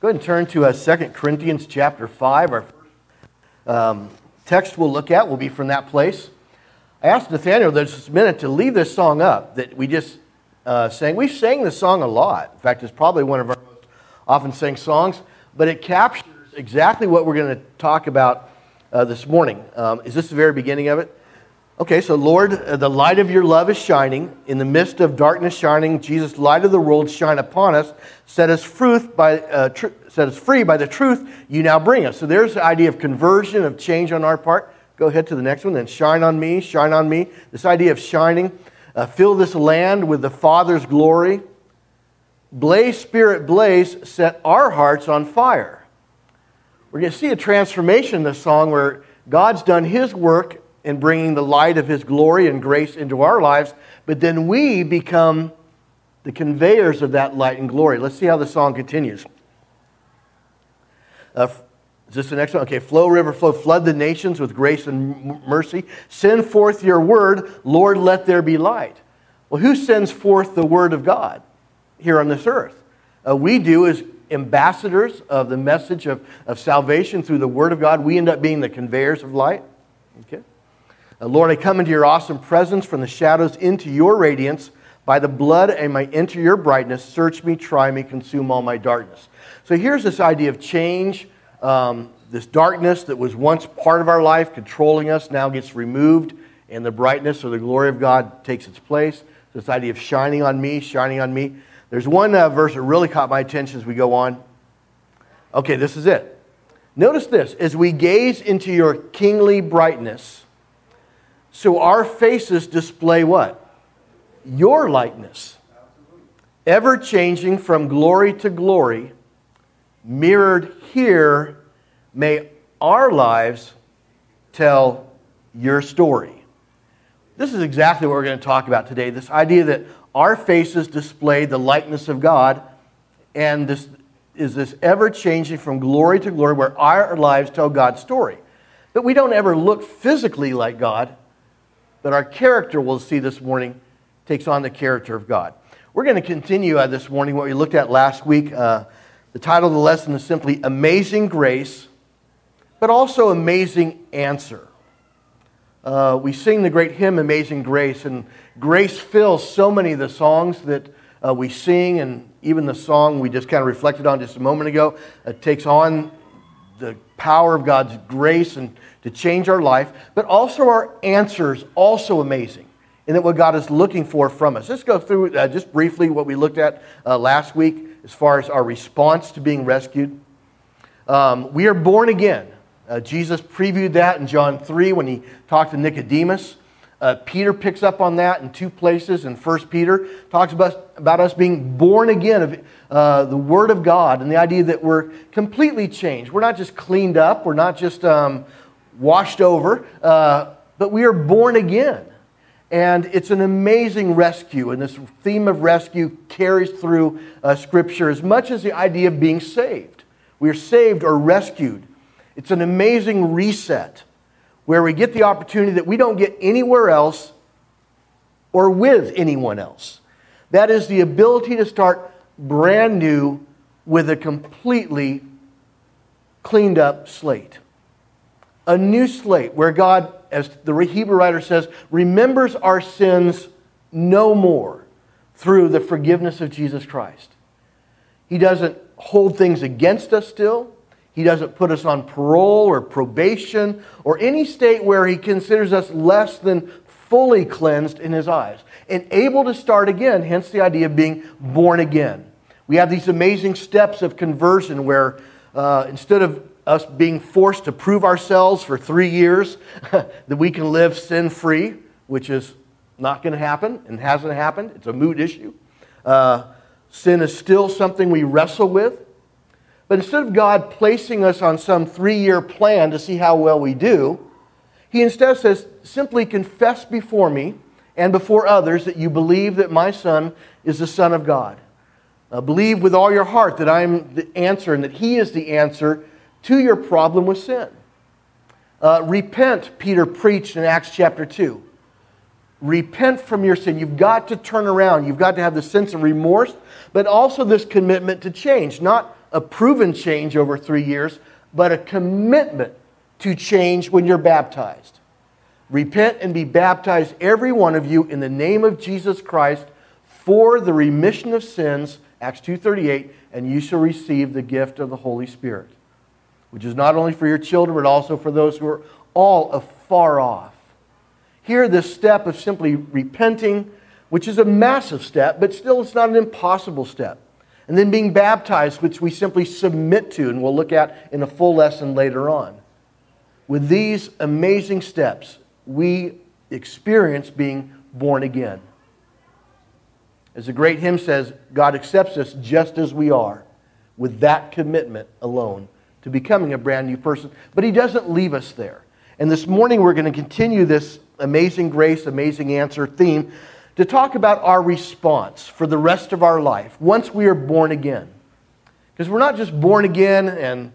Go ahead and turn to uh, 2 Corinthians chapter 5. Our um, text we'll look at will be from that place. I asked Nathaniel this minute to leave this song up that we just uh, sang. We sang this song a lot. In fact, it's probably one of our most often sang songs, but it captures exactly what we're going to talk about uh, this morning. Um, is this the very beginning of it? Okay, so Lord, uh, the light of your love is shining. In the midst of darkness shining, Jesus, light of the world, shine upon us. Set us, by, uh, tr- set us free by the truth you now bring us. So there's the idea of conversion, of change on our part. Go ahead to the next one. Then shine on me, shine on me. This idea of shining. Uh, fill this land with the Father's glory. Blaze, Spirit, blaze, set our hearts on fire. We're going to see a transformation in this song where God's done His work in bringing the light of His glory and grace into our lives, but then we become the conveyors of that light and glory. Let's see how the song continues. Uh, is this the next one? Okay. Flow, river, flow, flood the nations with grace and mercy. Send forth your word. Lord, let there be light. Well, who sends forth the word of God here on this earth? Uh, we do as ambassadors of the message of, of salvation through the word of God. We end up being the conveyors of light. Okay. Uh, Lord, I come into your awesome presence from the shadows into your radiance. By the blood, I might enter your brightness. Search me, try me, consume all my darkness. So here's this idea of change. Um, this darkness that was once part of our life, controlling us, now gets removed, and the brightness or the glory of God takes its place. This idea of shining on me, shining on me. There's one uh, verse that really caught my attention as we go on. Okay, this is it. Notice this as we gaze into your kingly brightness, so our faces display what? Your likeness. Ever changing from glory to glory, mirrored here, may our lives tell your story. This is exactly what we're going to talk about today this idea that our faces display the likeness of God, and this is this ever changing from glory to glory where our lives tell God's story. But we don't ever look physically like God, but our character, we'll see this morning, takes on the character of God. We're going to continue uh, this morning what we looked at last week. Uh, the title of the lesson is simply Amazing Grace, but also Amazing Answer. Uh, we sing the great hymn, Amazing Grace, and grace fills so many of the songs that uh, we sing, and even the song we just kind of reflected on just a moment ago it takes on the power of God's grace and to change our life, but also our answers, also amazing. And that what God is looking for from us. Let's go through uh, just briefly what we looked at uh, last week as far as our response to being rescued. Um, we are born again. Uh, Jesus previewed that in John 3 when he talked to Nicodemus. Uh, Peter picks up on that in two places. In 1 Peter, talks about, about us being born again of uh, the Word of God and the idea that we're completely changed. We're not just cleaned up, we're not just um, washed over, uh, but we are born again. And it's an amazing rescue, and this theme of rescue carries through uh, Scripture as much as the idea of being saved. We are saved or rescued. It's an amazing reset where we get the opportunity that we don't get anywhere else or with anyone else. That is the ability to start brand new with a completely cleaned up slate a new slate where God, as the Hebrew writer says, remembers our sins no more through the forgiveness of Jesus Christ. He doesn't hold things against us still. He doesn't put us on parole or probation or any state where he considers us less than fully cleansed in his eyes and able to start again, hence the idea of being born again. We have these amazing steps of conversion where uh, instead of us being forced to prove ourselves for three years that we can live sin free, which is not going to happen and hasn't happened. It's a moot issue. Uh, sin is still something we wrestle with. But instead of God placing us on some three year plan to see how well we do, He instead says, simply confess before me and before others that you believe that my Son is the Son of God. Uh, believe with all your heart that I am the answer and that He is the answer to your problem with sin. Uh, repent, Peter preached in Acts chapter 2. Repent from your sin. You've got to turn around. You've got to have the sense of remorse, but also this commitment to change. Not a proven change over three years, but a commitment to change when you're baptized. Repent and be baptized, every one of you, in the name of Jesus Christ for the remission of sins, Acts 2.38, and you shall receive the gift of the Holy Spirit, which is not only for your children, but also for those who are all afar off. Here, this step of simply repenting, which is a massive step, but still it's not an impossible step. And then being baptized, which we simply submit to, and we'll look at in a full lesson later on. With these amazing steps, we experience being born again. As the great hymn says, God accepts us just as we are, with that commitment alone to becoming a brand new person. But He doesn't leave us there. And this morning we're going to continue this amazing grace, amazing answer theme to talk about our response for the rest of our life once we are born again. Because we're not just born again and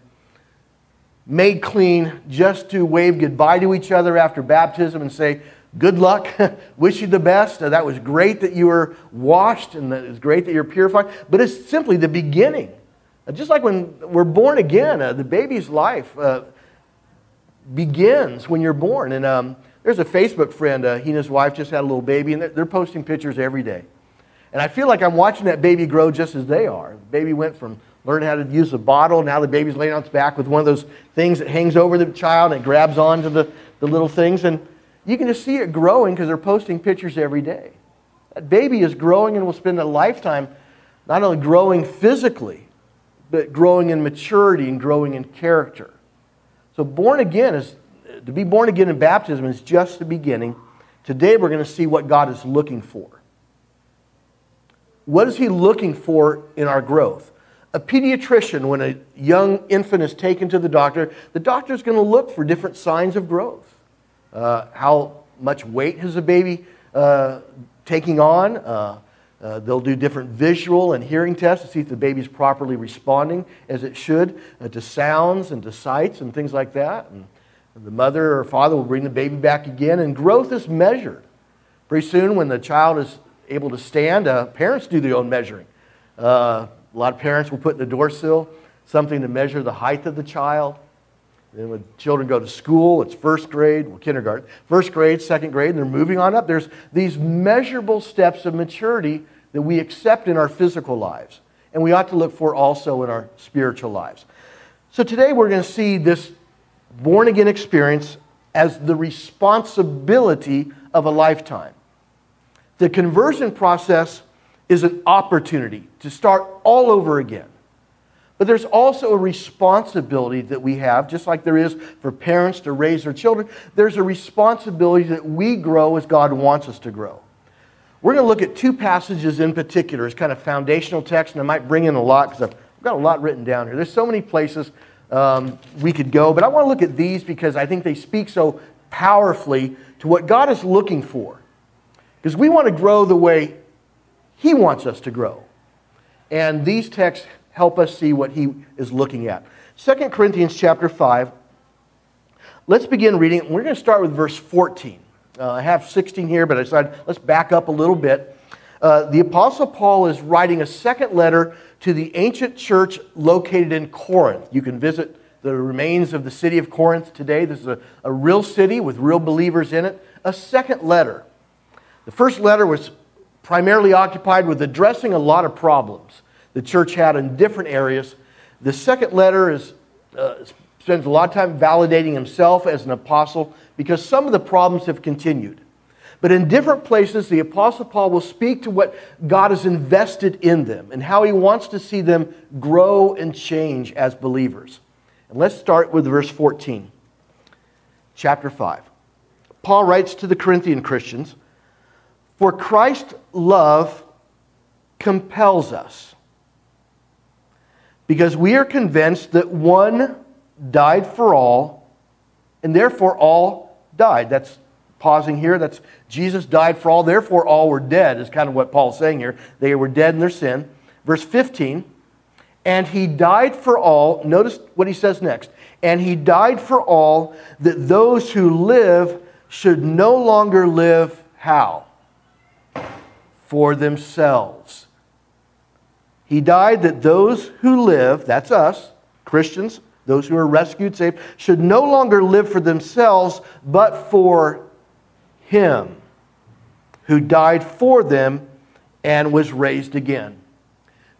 made clean just to wave goodbye to each other after baptism and say, Good luck, wish you the best. That was great that you were washed and that it's great that you're purified. But it's simply the beginning. Uh, just like when we're born again, uh, the baby's life uh, begins when you're born. And um, there's a Facebook friend, uh, he and his wife just had a little baby, and they're, they're posting pictures every day. And I feel like I'm watching that baby grow just as they are. The baby went from learning how to use a bottle. Now the baby's laying on its back with one of those things that hangs over the child and grabs onto the, the little things. And you can just see it growing because they're posting pictures every day. That baby is growing and will spend a lifetime not only growing physically, but growing in maturity and growing in character. So born again is to be born again in baptism is just the beginning. Today we're going to see what God is looking for. What is he looking for in our growth? A pediatrician, when a young infant is taken to the doctor, the doctor is going to look for different signs of growth. Uh, how much weight has the baby uh, taking on? Uh, uh, they'll do different visual and hearing tests to see if the baby's properly responding as it should uh, to sounds and to sights and things like that. And the mother or father will bring the baby back again, and growth is measured. Pretty soon, when the child is able to stand, uh, parents do their own measuring. Uh, a lot of parents will put in the door sill something to measure the height of the child. Then when children go to school, it's first grade, well, kindergarten, first grade, second grade, and they're moving on up. There's these measurable steps of maturity that we accept in our physical lives, and we ought to look for also in our spiritual lives. So today we're going to see this born again experience as the responsibility of a lifetime. The conversion process is an opportunity to start all over again. But there's also a responsibility that we have, just like there is for parents to raise their children. There's a responsibility that we grow as God wants us to grow. We're going to look at two passages in particular as kind of foundational text, and I might bring in a lot because I've got a lot written down here. There's so many places um, we could go, but I want to look at these because I think they speak so powerfully to what God is looking for. Because we want to grow the way He wants us to grow. And these texts help us see what He is looking at. 2 Corinthians chapter 5. Let's begin reading. We're going to start with verse 14. Uh, I have 16 here, but I decided let's back up a little bit. Uh, the Apostle Paul is writing a second letter to the ancient church located in Corinth. You can visit the remains of the city of Corinth today. This is a, a real city with real believers in it. A second letter. The first letter was primarily occupied with addressing a lot of problems the church had in different areas. The second letter is, uh, spends a lot of time validating himself as an apostle because some of the problems have continued. But in different places, the Apostle Paul will speak to what God has invested in them and how he wants to see them grow and change as believers. And let's start with verse 14, chapter 5. Paul writes to the Corinthian Christians For Christ's love compels us, because we are convinced that one died for all, and therefore all died. That's pausing here. That's Jesus died for all, therefore all were dead, is kind of what Paul's saying here. They were dead in their sin. Verse 15, and he died for all. Notice what he says next. And he died for all that those who live should no longer live how? For themselves. He died that those who live, that's us, Christians, those who are rescued, saved, should no longer live for themselves, but for Him who died for them and was raised again.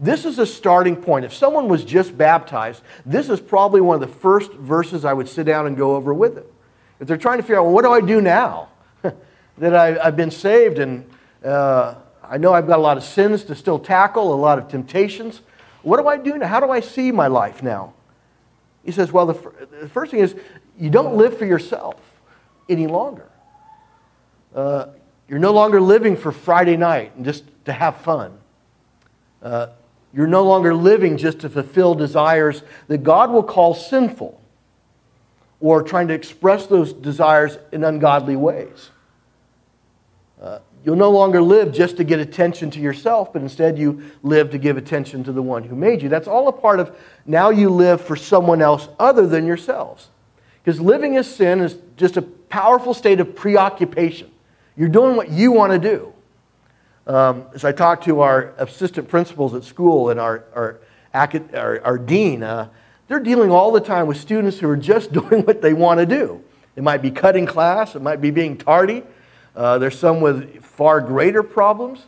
This is a starting point. If someone was just baptized, this is probably one of the first verses I would sit down and go over with them. If they're trying to figure out, well, what do I do now that I, have been saved and uh, I know I've got a lot of sins to still tackle, a lot of temptations. What do I do now? How do I see my life now? He says, well, the, the first thing is you don't live for yourself any longer. Uh, you're no longer living for Friday night and just to have fun. Uh, you're no longer living just to fulfill desires that God will call sinful or trying to express those desires in ungodly ways. Uh, you'll no longer live just to get attention to yourself, but instead you live to give attention to the one who made you. That's all a part of now you live for someone else other than yourselves. Because living as sin is just a powerful state of preoccupation. You're doing what you want to do. Um, as I talked to our assistant principals at school and our, our, our, our dean, uh, they're dealing all the time with students who are just doing what they want to do. It might be cutting class, it might be being tardy. Uh, there's some with far greater problems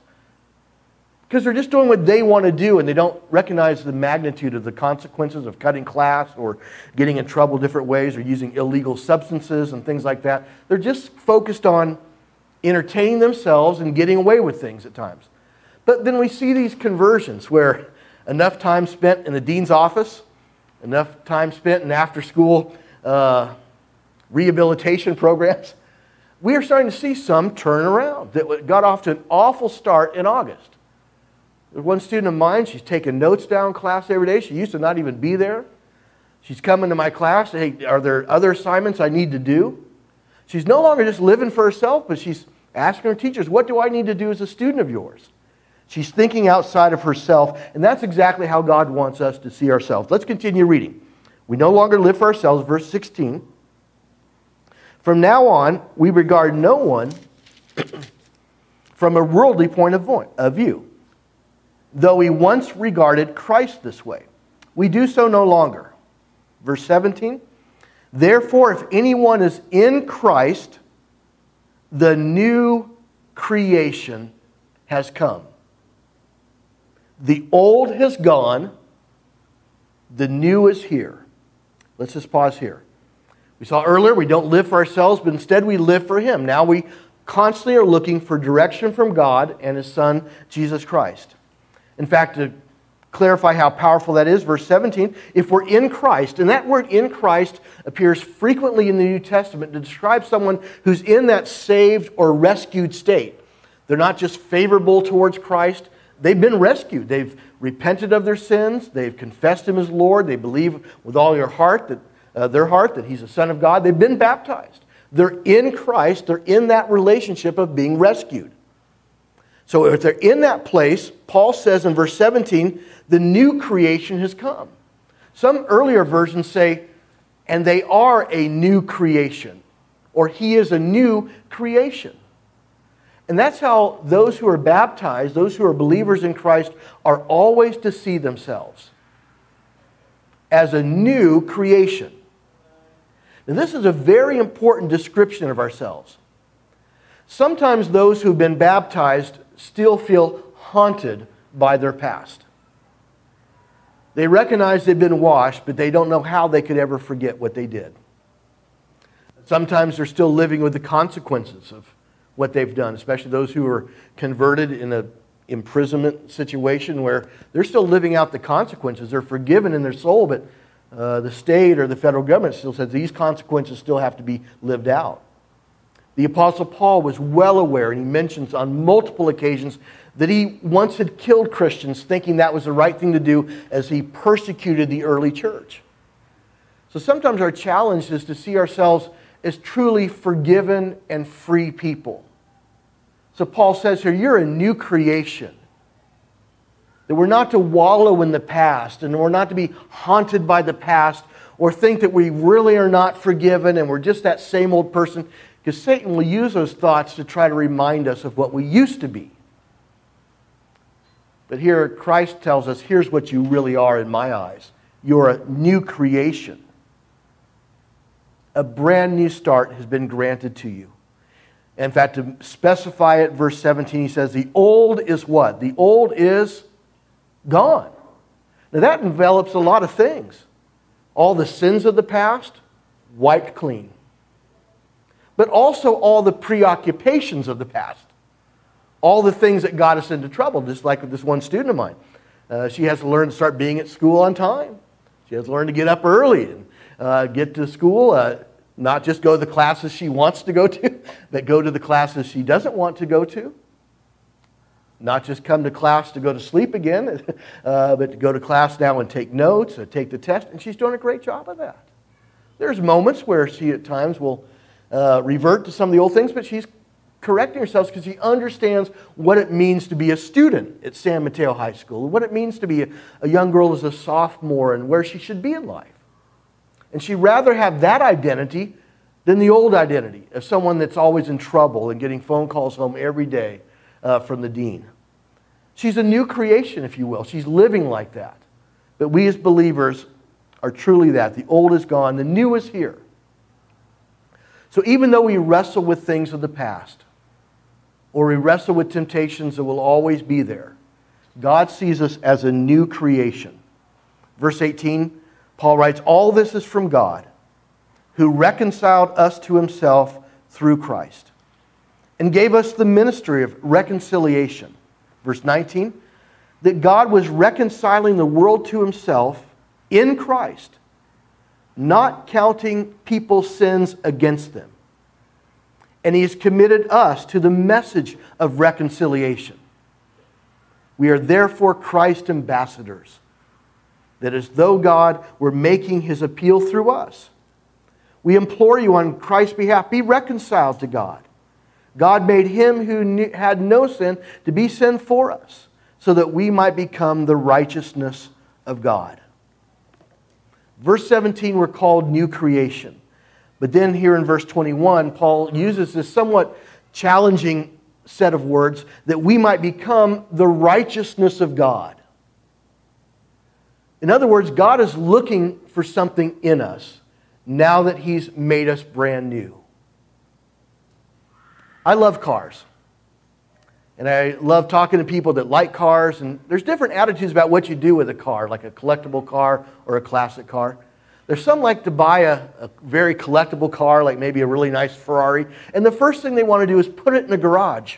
because they're just doing what they want to do and they don't recognize the magnitude of the consequences of cutting class or getting in trouble different ways or using illegal substances and things like that. They're just focused on entertaining themselves and getting away with things at times. But then we see these conversions where enough time spent in the dean's office, enough time spent in after school uh, rehabilitation programs, we are starting to see some turn around that got off to an awful start in August. There's one student of mine, she's taking notes down class every day. She used to not even be there. She's coming to my class. Hey, are there other assignments I need to do? She's no longer just living for herself, but she's asking her teachers, What do I need to do as a student of yours? She's thinking outside of herself, and that's exactly how God wants us to see ourselves. Let's continue reading. We no longer live for ourselves, verse 16. From now on, we regard no one from a worldly point of view, though we once regarded Christ this way. We do so no longer. Verse 17 Therefore, if anyone is in Christ, the new creation has come. The old has gone, the new is here. Let's just pause here. We saw earlier we don't live for ourselves, but instead we live for Him. Now we constantly are looking for direction from God and His Son, Jesus Christ. In fact, to clarify how powerful that is, verse 17, if we're in Christ, and that word in Christ appears frequently in the New Testament to describe someone who's in that saved or rescued state. They're not just favorable towards Christ, they've been rescued. They've repented of their sins, they've confessed Him as Lord, they believe with all your heart that uh, their heart that he's a son of God. They've been baptized. They're in Christ. They're in that relationship of being rescued. So if they're in that place, Paul says in verse 17, the new creation has come. Some earlier versions say, and they are a new creation, or he is a new creation. And that's how those who are baptized, those who are believers in Christ, are always to see themselves as a new creation. Now, this is a very important description of ourselves. Sometimes those who've been baptized still feel haunted by their past. They recognize they've been washed, but they don't know how they could ever forget what they did. Sometimes they're still living with the consequences of what they've done, especially those who are converted in an imprisonment situation where they're still living out the consequences. They're forgiven in their soul, but uh, the state or the federal government still says these consequences still have to be lived out. The Apostle Paul was well aware, and he mentions on multiple occasions that he once had killed Christians thinking that was the right thing to do as he persecuted the early church. So sometimes our challenge is to see ourselves as truly forgiven and free people. So Paul says here, you're a new creation. That we're not to wallow in the past and we're not to be haunted by the past or think that we really are not forgiven and we're just that same old person because Satan will use those thoughts to try to remind us of what we used to be. But here, Christ tells us here's what you really are in my eyes you're a new creation. A brand new start has been granted to you. In fact, to specify it, verse 17, he says, The old is what? The old is gone. Now, that envelops a lot of things. All the sins of the past, wiped clean. But also all the preoccupations of the past. All the things that got us into trouble, just like with this one student of mine. Uh, she has to learn to start being at school on time. She has to learn to get up early and uh, get to school. Uh, not just go to the classes she wants to go to, but go to the classes she doesn't want to go to. Not just come to class to go to sleep again, uh, but to go to class now and take notes, or take the test, and she's doing a great job of that. There's moments where she at times will uh, revert to some of the old things, but she's correcting herself because she understands what it means to be a student at San Mateo High School, what it means to be a, a young girl as a sophomore, and where she should be in life. And she'd rather have that identity than the old identity of someone that's always in trouble and getting phone calls home every day uh, from the dean. She's a new creation, if you will. She's living like that. But we as believers are truly that. The old is gone, the new is here. So even though we wrestle with things of the past, or we wrestle with temptations that will always be there, God sees us as a new creation. Verse 18 Paul writes, All this is from God, who reconciled us to himself through Christ and gave us the ministry of reconciliation. Verse 19, that God was reconciling the world to himself in Christ, not counting people's sins against them. And he has committed us to the message of reconciliation. We are therefore Christ's ambassadors that as though God were making his appeal through us. We implore you on Christ's behalf be reconciled to God. God made him who had no sin to be sin for us, so that we might become the righteousness of God. Verse 17, we're called new creation. But then here in verse 21, Paul uses this somewhat challenging set of words that we might become the righteousness of God. In other words, God is looking for something in us now that He's made us brand new. I love cars. And I love talking to people that like cars. And there's different attitudes about what you do with a car, like a collectible car or a classic car. There's some like to buy a, a, very collectible car, like maybe a really nice Ferrari, and the first thing they want to do is put it in a garage.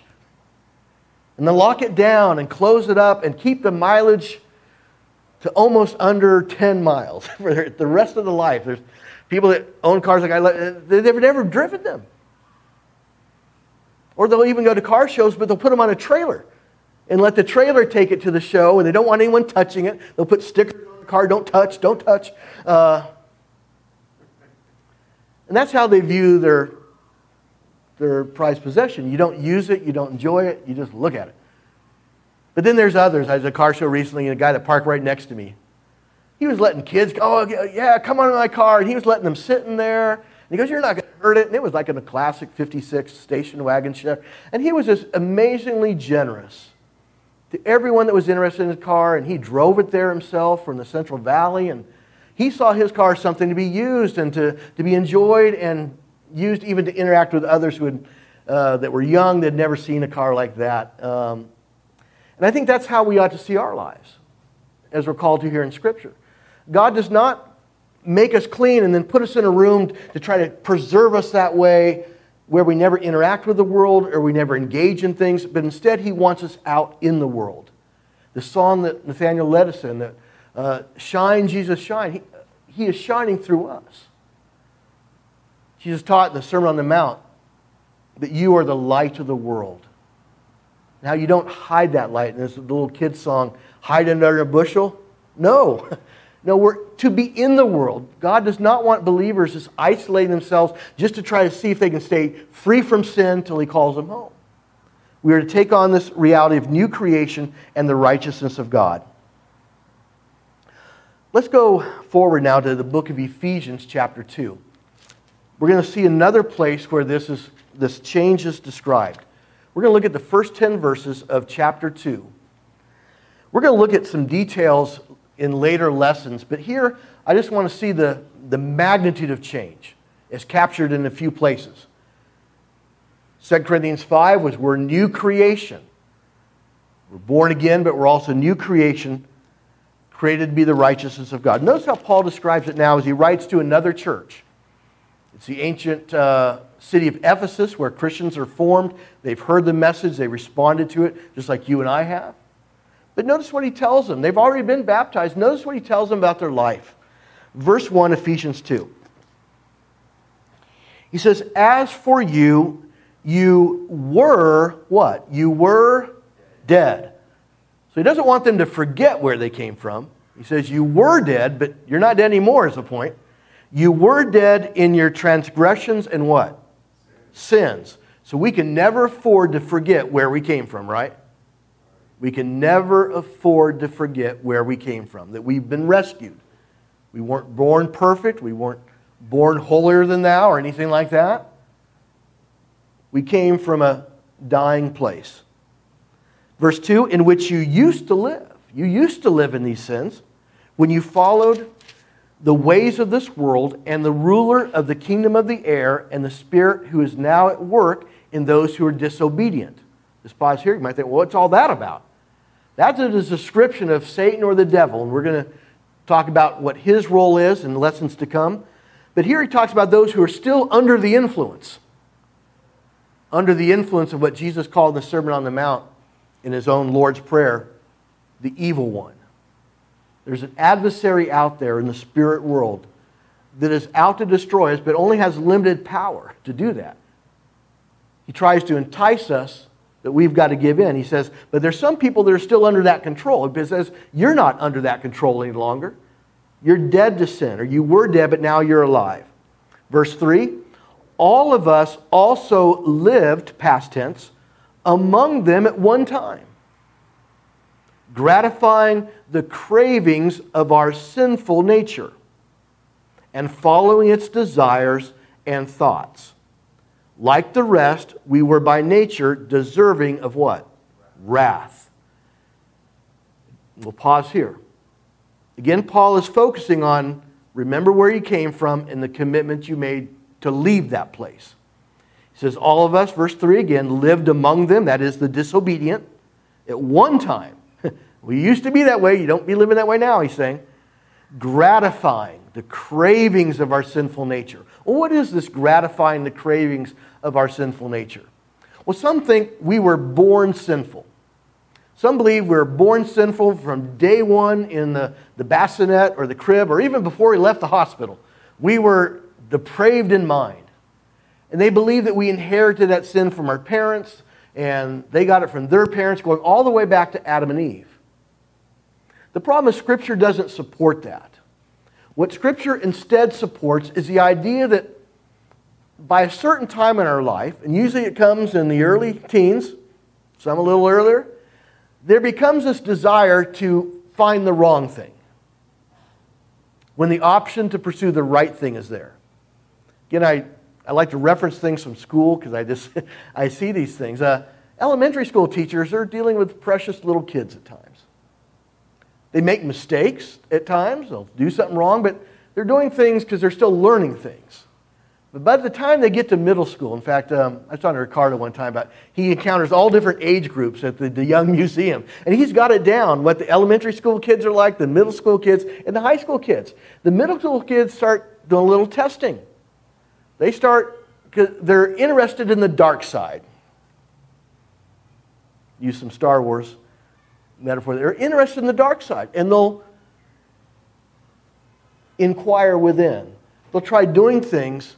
And then lock it down and close it up and keep the mileage to almost under 10 miles for the rest of the life. There's people that own cars like I, they've never driven them. Or they'll even go to car shows, but they'll put them on a trailer and let the trailer take it to the show, and they don't want anyone touching it. They'll put stickers on the car, don't touch, don't touch. Uh, and that's how they view their, their prized possession. You don't use it, you don't enjoy it, you just look at it. But then there's others. I was at a car show recently, and a guy that parked right next to me. He was letting kids go, oh, yeah, come on in my car. And he was letting them sit in there. And he goes, You're not going hurt it. And it was like in a classic 56 station wagon chair. And he was just amazingly generous to everyone that was interested in his car. And he drove it there himself from the Central Valley. And he saw his car as something to be used and to, to be enjoyed and used even to interact with others who had, uh, that were young that had never seen a car like that. Um, and I think that's how we ought to see our lives, as we're called to here in Scripture. God does not make us clean and then put us in a room to try to preserve us that way where we never interact with the world or we never engage in things, but instead He wants us out in the world. The song that Nathaniel led us in, that uh, Shine, Jesus, shine, he, he is shining through us. Jesus taught in the Sermon on the Mount that you are the light of the world. Now, you don't hide that light. And this little kid's song, hide under a bushel. No. No, we're to be in the world. God does not want believers just isolating themselves just to try to see if they can stay free from sin till He calls them home. We are to take on this reality of new creation and the righteousness of God. Let's go forward now to the book of Ephesians, chapter 2. We're going to see another place where this, is, this change is described. We're going to look at the first 10 verses of chapter 2. We're going to look at some details in later lessons, but here I just want to see the, the magnitude of change as captured in a few places. 2 Corinthians 5 was we're new creation. We're born again, but we're also new creation, created to be the righteousness of God. Notice how Paul describes it now as he writes to another church. It's the ancient uh, city of Ephesus where Christians are formed. They've heard the message, they responded to it, just like you and I have. But notice what he tells them. They've already been baptized. Notice what he tells them about their life. Verse 1, Ephesians 2. He says, As for you, you were what? You were dead. So he doesn't want them to forget where they came from. He says, You were dead, but you're not dead anymore, is the point. You were dead in your transgressions and what? Sins. So we can never afford to forget where we came from, right? We can never afford to forget where we came from, that we've been rescued. We weren't born perfect, we weren't born holier than thou or anything like that. We came from a dying place. Verse 2 in which you used to live. You used to live in these sins when you followed the ways of this world and the ruler of the kingdom of the air and the spirit who is now at work in those who are disobedient. This pause here, you might think, well, what's all that about? That's a description of Satan or the devil, and we're going to talk about what his role is in lessons to come. But here he talks about those who are still under the influence, under the influence of what Jesus called the Sermon on the Mount in his own Lord's Prayer, the evil one. There's an adversary out there in the spirit world that is out to destroy us, but only has limited power to do that. He tries to entice us that we've got to give in. He says, but there's some people that are still under that control. He says, you're not under that control any longer. You're dead to sin, or you were dead, but now you're alive. Verse 3 All of us also lived, past tense, among them at one time gratifying the cravings of our sinful nature and following its desires and thoughts. Like the rest, we were by nature deserving of what? Wrath. We'll pause here. Again, Paul is focusing on remember where you came from and the commitment you made to leave that place. He says, All of us, verse 3 again, lived among them, that is the disobedient, at one time we used to be that way. You don't be living that way now, he's saying. Gratifying the cravings of our sinful nature. Well, what is this gratifying the cravings of our sinful nature? Well, some think we were born sinful. Some believe we were born sinful from day one in the, the bassinet or the crib or even before we left the hospital. We were depraved in mind. And they believe that we inherited that sin from our parents and they got it from their parents going all the way back to Adam and Eve. The problem is, Scripture doesn't support that. What Scripture instead supports is the idea that by a certain time in our life, and usually it comes in the early teens, some a little earlier, there becomes this desire to find the wrong thing when the option to pursue the right thing is there. Again, I, I like to reference things from school because I just I see these things. Uh, elementary school teachers are dealing with precious little kids at times. They make mistakes at times, they'll do something wrong, but they're doing things because they're still learning things. But by the time they get to middle school, in fact, um, I was talking to Ricardo one time about he encounters all different age groups at the, the Young Museum. And he's got it down what the elementary school kids are like, the middle school kids, and the high school kids. The middle school kids start doing a little testing. They start, because they're interested in the dark side. Use some Star Wars metaphor. They're interested in the dark side, and they'll inquire within. They'll try doing things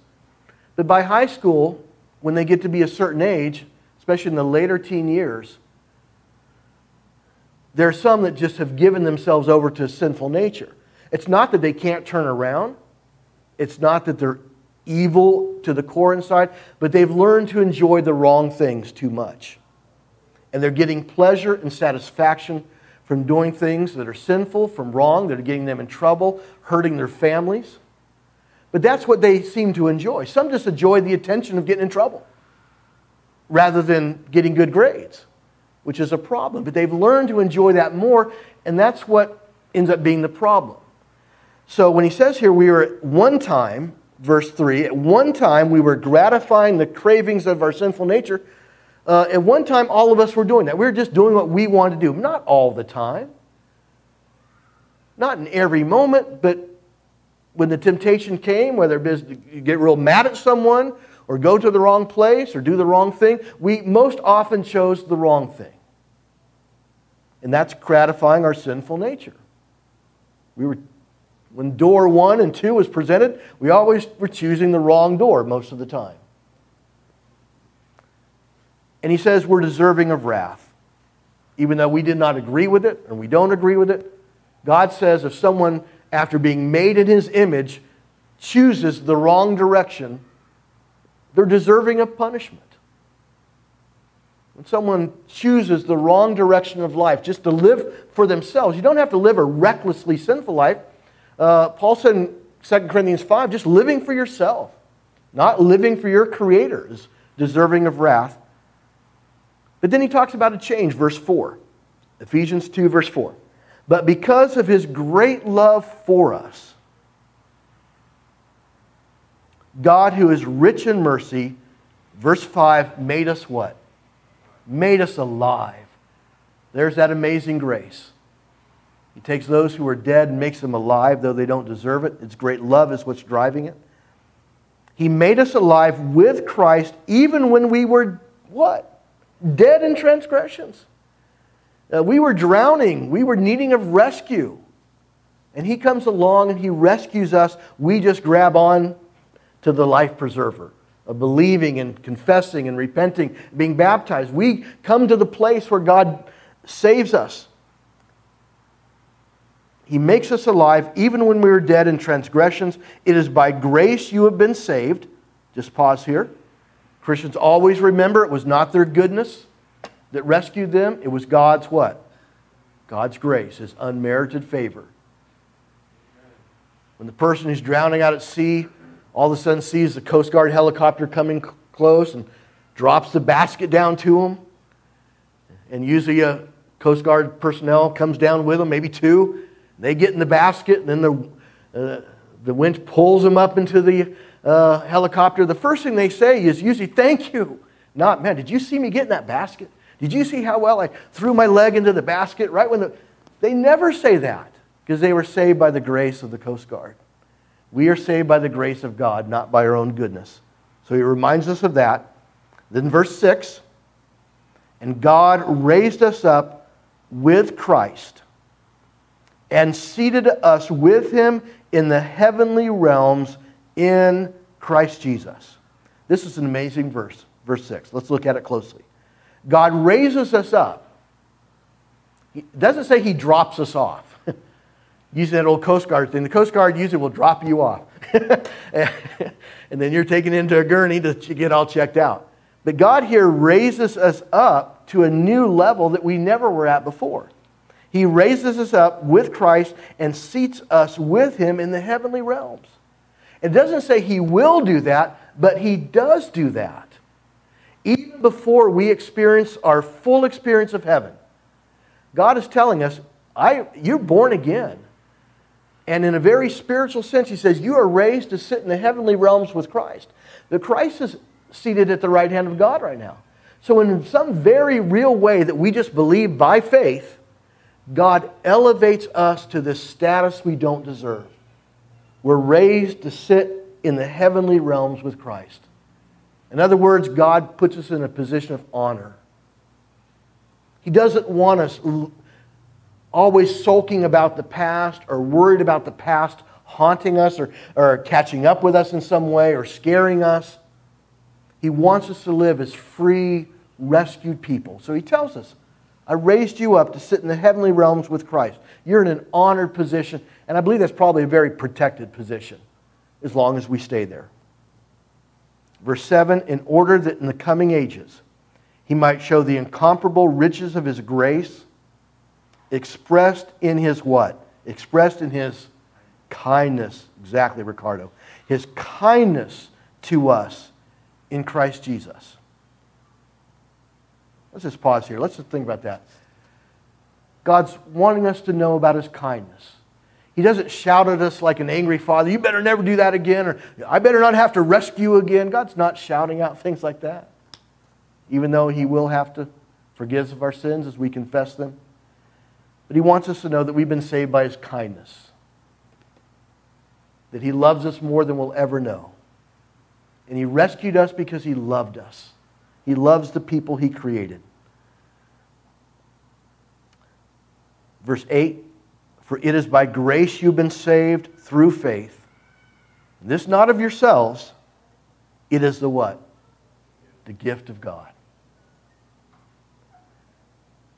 that by high school, when they get to be a certain age, especially in the later teen years, there are some that just have given themselves over to sinful nature. It's not that they can't turn around, it's not that they're evil to the core inside, but they've learned to enjoy the wrong things too much and they're getting pleasure and satisfaction from doing things that are sinful, from wrong, that are getting them in trouble, hurting their families. But that's what they seem to enjoy. Some just enjoy the attention of getting in trouble rather than getting good grades. which is a problem. But they've learned to enjoy that more, and that's what ends up being the problem. So when he says here, we were at one time, verse 3, at one time we were gratifying the cravings of our sinful nature. Uh, at one time, all of us were doing that. We were just doing what we wanted to do. Not all the time, not in every moment, but when the temptation came, whether it was you get real mad at someone or go to the wrong place or do the wrong thing, we most often chose the wrong thing. And that's gratifying our sinful nature. We were, when door one and two was presented, we always were choosing the wrong door most of the time. And he says we're deserving of wrath. Even though we did not agree with it and we don't agree with it, God says if someone, after being made in his image, chooses the wrong direction, they're deserving of punishment. When someone chooses the wrong direction of life just to live for themselves, you don't have to live a recklessly sinful life. Uh, Paul said in 2 Corinthians 5, just living for yourself, not living for your creator is deserving of wrath. But then he talks about a change, verse 4. Ephesians 2, verse 4. But because of his great love for us, God, who is rich in mercy, verse 5, made us what? Made us alive. There's that amazing grace. He takes those who are dead and makes them alive, though they don't deserve it. It's great love is what's driving it. He made us alive with Christ even when we were what? Dead in transgressions. Uh, we were drowning. We were needing of rescue. And He comes along and He rescues us. We just grab on to the life preserver of believing and confessing and repenting, being baptized. We come to the place where God saves us. He makes us alive even when we were dead in transgressions. It is by grace you have been saved. Just pause here. Christians always remember it was not their goodness that rescued them, it was God's what? God's grace, His unmerited favor. When the person who's drowning out at sea all of a sudden sees the Coast Guard helicopter coming close and drops the basket down to him. And usually a Coast Guard personnel comes down with them, maybe two. They get in the basket, and then the, uh, the winch pulls them up into the uh, helicopter. The first thing they say is usually, Thank you. Not, man, did you see me get in that basket? Did you see how well I threw my leg into the basket right when the. They never say that because they were saved by the grace of the Coast Guard. We are saved by the grace of God, not by our own goodness. So he reminds us of that. Then, verse 6 And God raised us up with Christ and seated us with him in the heavenly realms in Christ Jesus. This is an amazing verse, verse 6. Let's look at it closely. God raises us up. It doesn't say he drops us off using that old Coast Guard thing. The Coast Guard usually will drop you off. and then you're taken into a gurney to get all checked out. But God here raises us up to a new level that we never were at before. He raises us up with Christ and seats us with Him in the heavenly realms. It doesn't say He will do that, but He does do that. Before we experience our full experience of heaven, God is telling us, I, You're born again. And in a very spiritual sense, he says, You are raised to sit in the heavenly realms with Christ. The Christ is seated at the right hand of God right now. So, in some very real way that we just believe by faith, God elevates us to this status we don't deserve. We're raised to sit in the heavenly realms with Christ. In other words, God puts us in a position of honor. He doesn't want us always sulking about the past or worried about the past haunting us or, or catching up with us in some way or scaring us. He wants us to live as free, rescued people. So he tells us, I raised you up to sit in the heavenly realms with Christ. You're in an honored position, and I believe that's probably a very protected position as long as we stay there. Verse 7 In order that in the coming ages he might show the incomparable riches of his grace expressed in his what? Expressed in his kindness. Exactly, Ricardo. His kindness to us in Christ Jesus. Let's just pause here. Let's just think about that. God's wanting us to know about his kindness. He doesn't shout at us like an angry father, you better never do that again, or I better not have to rescue again. God's not shouting out things like that, even though he will have to forgive us of our sins as we confess them. But he wants us to know that we've been saved by his kindness, that he loves us more than we'll ever know. And he rescued us because he loved us. He loves the people he created. Verse 8 For it is by grace you've been saved through faith. This not of yourselves, it is the what? The gift of God.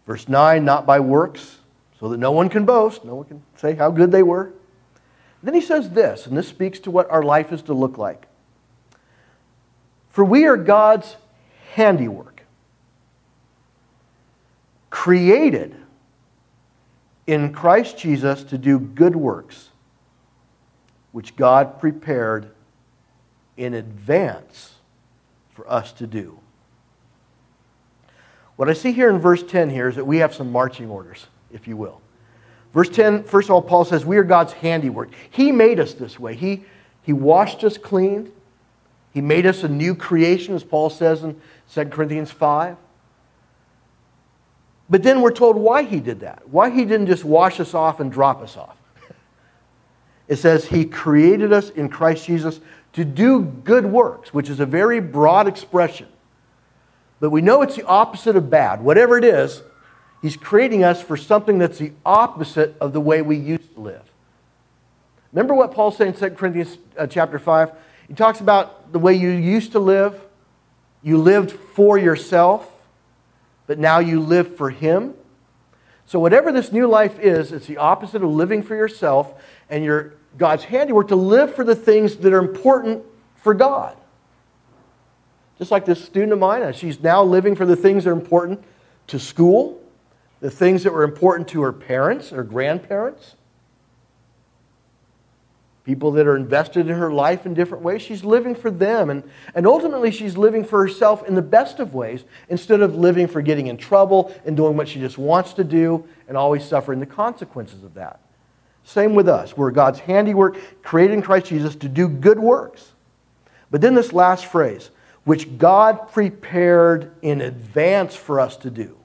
Verse 9, not by works, so that no one can boast, no one can say how good they were. Then he says this, and this speaks to what our life is to look like. For we are God's handiwork, created in Christ Jesus to do good works, which God prepared in advance for us to do. What I see here in verse 10 here is that we have some marching orders, if you will. Verse 10, first of all, Paul says, We are God's handiwork. He made us this way. He, he washed us clean. He made us a new creation, as Paul says in 2 Corinthians 5. But then we're told why he did that. Why he didn't just wash us off and drop us off. It says he created us in Christ Jesus to do good works, which is a very broad expression. But we know it's the opposite of bad. Whatever it is, he's creating us for something that's the opposite of the way we used to live. Remember what Paul said in 2 Corinthians uh, chapter 5? He talks about the way you used to live. You lived for yourself but now you live for Him. So, whatever this new life is, it's the opposite of living for yourself and your God's handiwork to live for the things that are important for God. Just like this student of mine, she's now living for the things that are important to school, the things that were important to her parents, her grandparents, people that are invested in her life in different ways. She's living for them. And, and ultimately, she's living for herself in the best of ways instead of living for getting in trouble and doing what she just wants to do and always suffering the consequences of that. Same with us. We're God's handiwork, created in Christ Jesus to do good works. But then this last phrase, which God prepared in advance for us to do.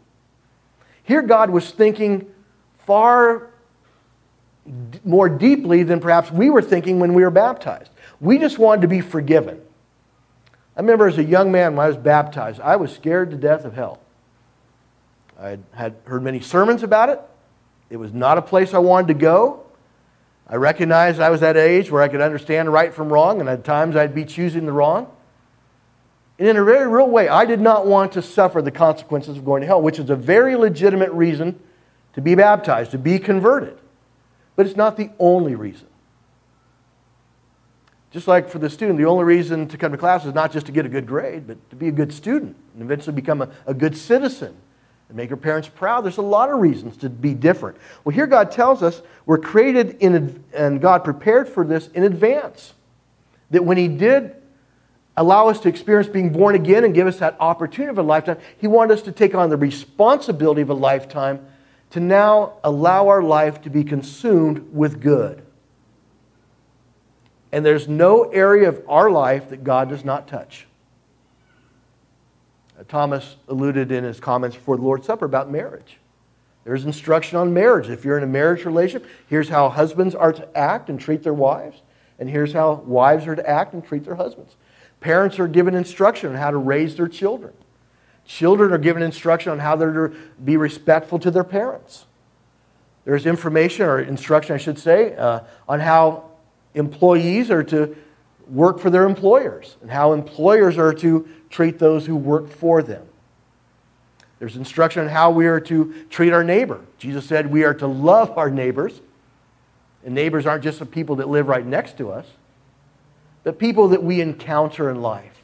Here, God was thinking far more deeply than perhaps we were thinking when we were baptized. We just wanted to be forgiven. I remember as a young man when I was baptized, I was scared to death of hell. I had heard many sermons about it. It was not a place I wanted to go. I recognized I was at an age where I could understand right from wrong, and at times I'd be choosing the wrong. And in a very real way, I did not want to suffer the consequences of going to hell, which is a very legitimate reason to be baptized, to be converted. But it's not the only reason. Just like for the student, the only reason to come to class is not just to get a good grade, but to be a good student and eventually become a, a good citizen and make your parents proud. There's a lot of reasons to be different. Well, here God tells us we're created in, and God prepared for this in advance. That when He did allow us to experience being born again and give us that opportunity of a lifetime, He wanted us to take on the responsibility of a lifetime to now allow our life to be consumed with good. And there's no area of our life that God does not touch. Uh, Thomas alluded in his comments before the Lord's Supper about marriage. There's instruction on marriage. If you're in a marriage relationship, here's how husbands are to act and treat their wives, and here's how wives are to act and treat their husbands. Parents are given instruction on how to raise their children. Children are given instruction on how they're to be respectful to their parents. There's information, or instruction, I should say, uh, on how employees are to work for their employers and how employers are to treat those who work for them. There's instruction on how we are to treat our neighbor. Jesus said we are to love our neighbors. And neighbors aren't just the people that live right next to us, but people that we encounter in life.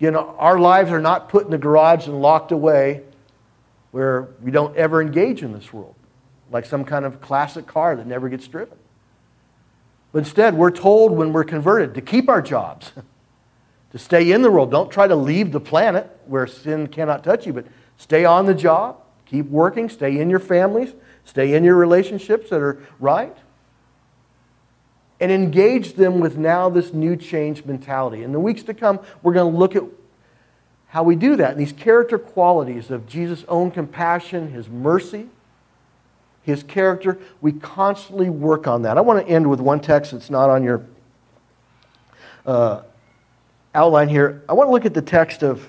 You know, our lives are not put in the garage and locked away where we don't ever engage in this world, like some kind of classic car that never gets driven. But instead, we're told when we're converted to keep our jobs, to stay in the world. Don't try to leave the planet. where sin cannot touch you, but stay on the job, keep working, stay in your families, stay in your relationships that are right, and engage them with now this new change mentality. In the weeks to come, we're going to look at how we do that and these character qualities of Jesus' own compassion, his mercy, his character. We constantly work on that. I want to end with one text that's not on your uh, outline here. I want to look at the text of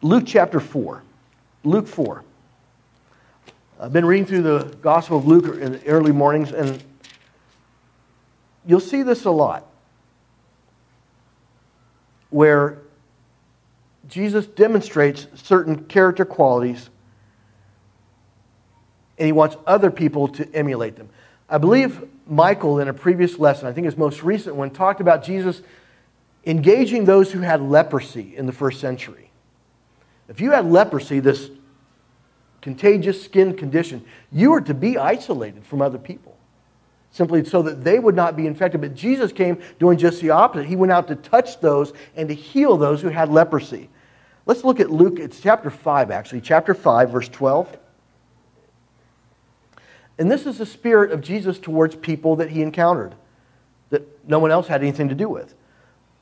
Luke chapter 4. Luke 4. I've been reading through the Gospel of Luke in the early mornings, and you'll see this a lot. Where Jesus demonstrates certain character qualities and he wants other people to emulate them. I believe Michael, in a previous lesson, I think his most recent one, talked about Jesus engaging those who had leprosy in the first century. If you had leprosy, this contagious skin condition, you were to be isolated from other people simply so that they would not be infected. But Jesus came doing just the opposite. He went out to touch those and to heal those who had leprosy. Let's look at Luke, it's chapter 5, actually, chapter 5, verse 12. And this is the spirit of Jesus towards people that he encountered that no one else had anything to do with.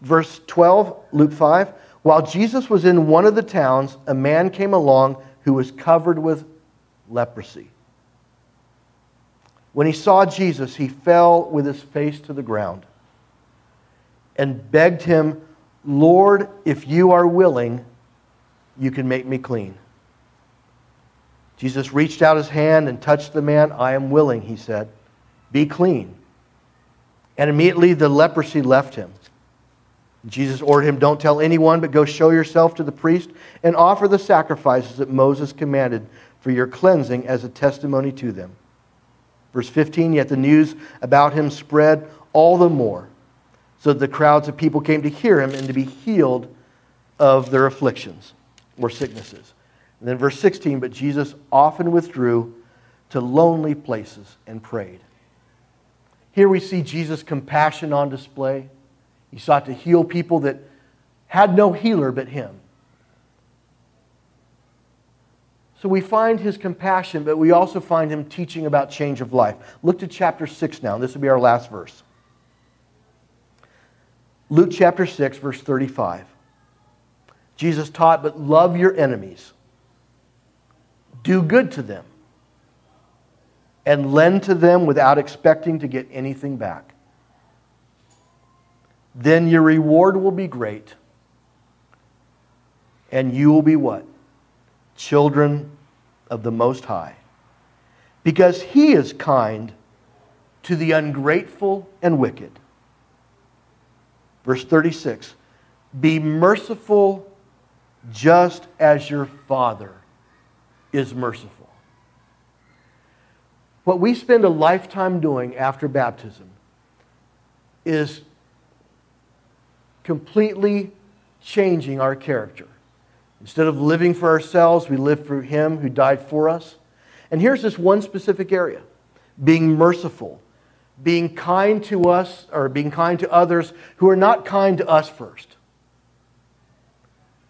Verse 12, Luke 5 While Jesus was in one of the towns, a man came along who was covered with leprosy. When he saw Jesus, he fell with his face to the ground and begged him, Lord, if you are willing, you can make me clean. Jesus reached out his hand and touched the man. I am willing, he said. Be clean. And immediately the leprosy left him. Jesus ordered him, Don't tell anyone, but go show yourself to the priest and offer the sacrifices that Moses commanded for your cleansing as a testimony to them. Verse 15 Yet the news about him spread all the more, so that the crowds of people came to hear him and to be healed of their afflictions or sicknesses. And then verse 16, but Jesus often withdrew to lonely places and prayed. Here we see Jesus' compassion on display. He sought to heal people that had no healer but him. So we find his compassion, but we also find him teaching about change of life. Look to chapter 6 now. This will be our last verse. Luke chapter 6, verse 35. Jesus taught, but love your enemies do good to them, and lend to them without expecting to get anything back. Then your reward will be great, and you will be what? Children of the Most High. Because He is kind to the ungrateful and wicked. Verse 36 Be merciful just as your Father is merciful. What we spend a lifetime doing after baptism is completely changing our character. Instead of living for ourselves, we live for Him who died for us. And here's this one specific area being merciful, being kind to us, or being kind to others who are not kind to us first.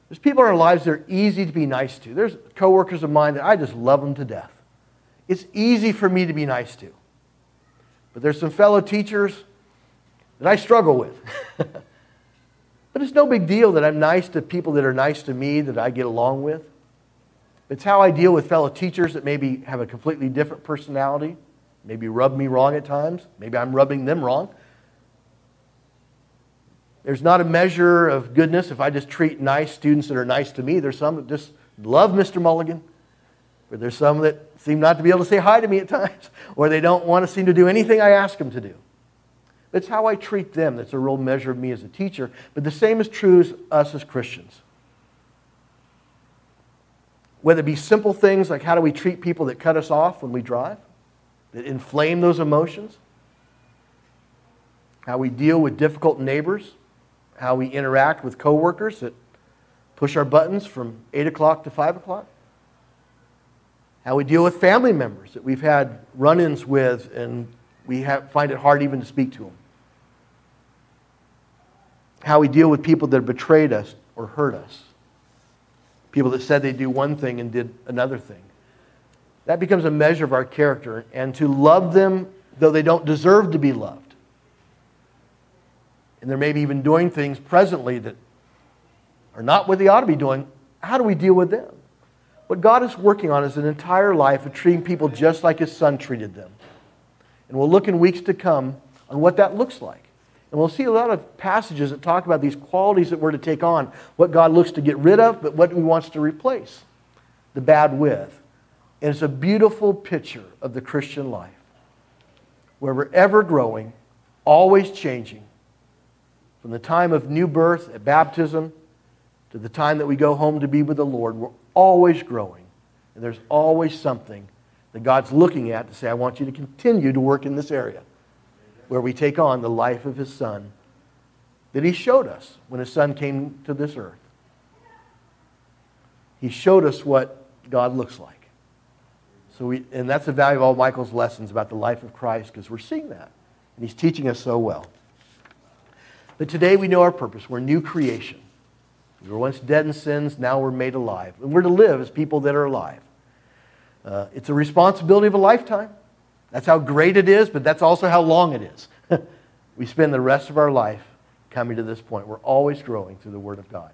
There's people in our lives that are easy to be nice to. There's coworkers of mine that I just love them to death. It's easy for me to be nice to. But there's some fellow teachers that I struggle with. but it's no big deal that I'm nice to people that are nice to me, that I get along with. It's how I deal with fellow teachers that maybe have a completely different personality, maybe rub me wrong at times. Maybe I'm rubbing them wrong. There's not a measure of goodness if I just treat nice students that are nice to me. There's some that just love Mr. Mulligan, but there's some that seem not to be able to say hi to me at times, or they don't want to seem to do anything I ask them to do. That's how I treat them. That's a real measure of me as a teacher. But the same is true as us as Christians. Whether it be simple things like how do we treat people that cut us off when we drive, that inflame those emotions, how we deal with difficult neighbors, how we interact with coworkers that push our buttons from 8 o'clock to 5 o'clock, how we deal with family members that we've had run ins with and we have, find it hard even to speak to them, how we deal with people that have betrayed us or hurt us, People that said they'd do one thing and did another thing. That becomes a measure of our character. And to love them though they don't deserve to be loved. And they're maybe even doing things presently that are not what they ought to be doing. How do we deal with them? What God is working on is an entire life of treating people just like His Son treated them. And we'll look in weeks to come on what that looks like. And we'll see a lot of passages that talk about these qualities that we're to take on, what God looks to get rid of, but what He wants to replace the bad with. And it's a beautiful picture of the Christian life, where we're ever growing, always changing. From the time of new birth at baptism to the time that we go home to be with the Lord, we're always growing. And there's always something that God's looking at to say, I want you to continue to work in this area where we take on the life of His Son that He showed us when His Son came to this earth. He showed us what God looks like. So we, and that's the value of all Michael's lessons about the life of Christ because we're seeing that. And he's teaching us so well. But today we know our purpose. We're new creation. We were once dead in sins, now we're made alive. And we're to live as people that are alive. Uh, it's a responsibility of a lifetime. That's how great it is, but that's also how long it is. we spend the rest of our life coming to this point. We're always growing through the Word of God.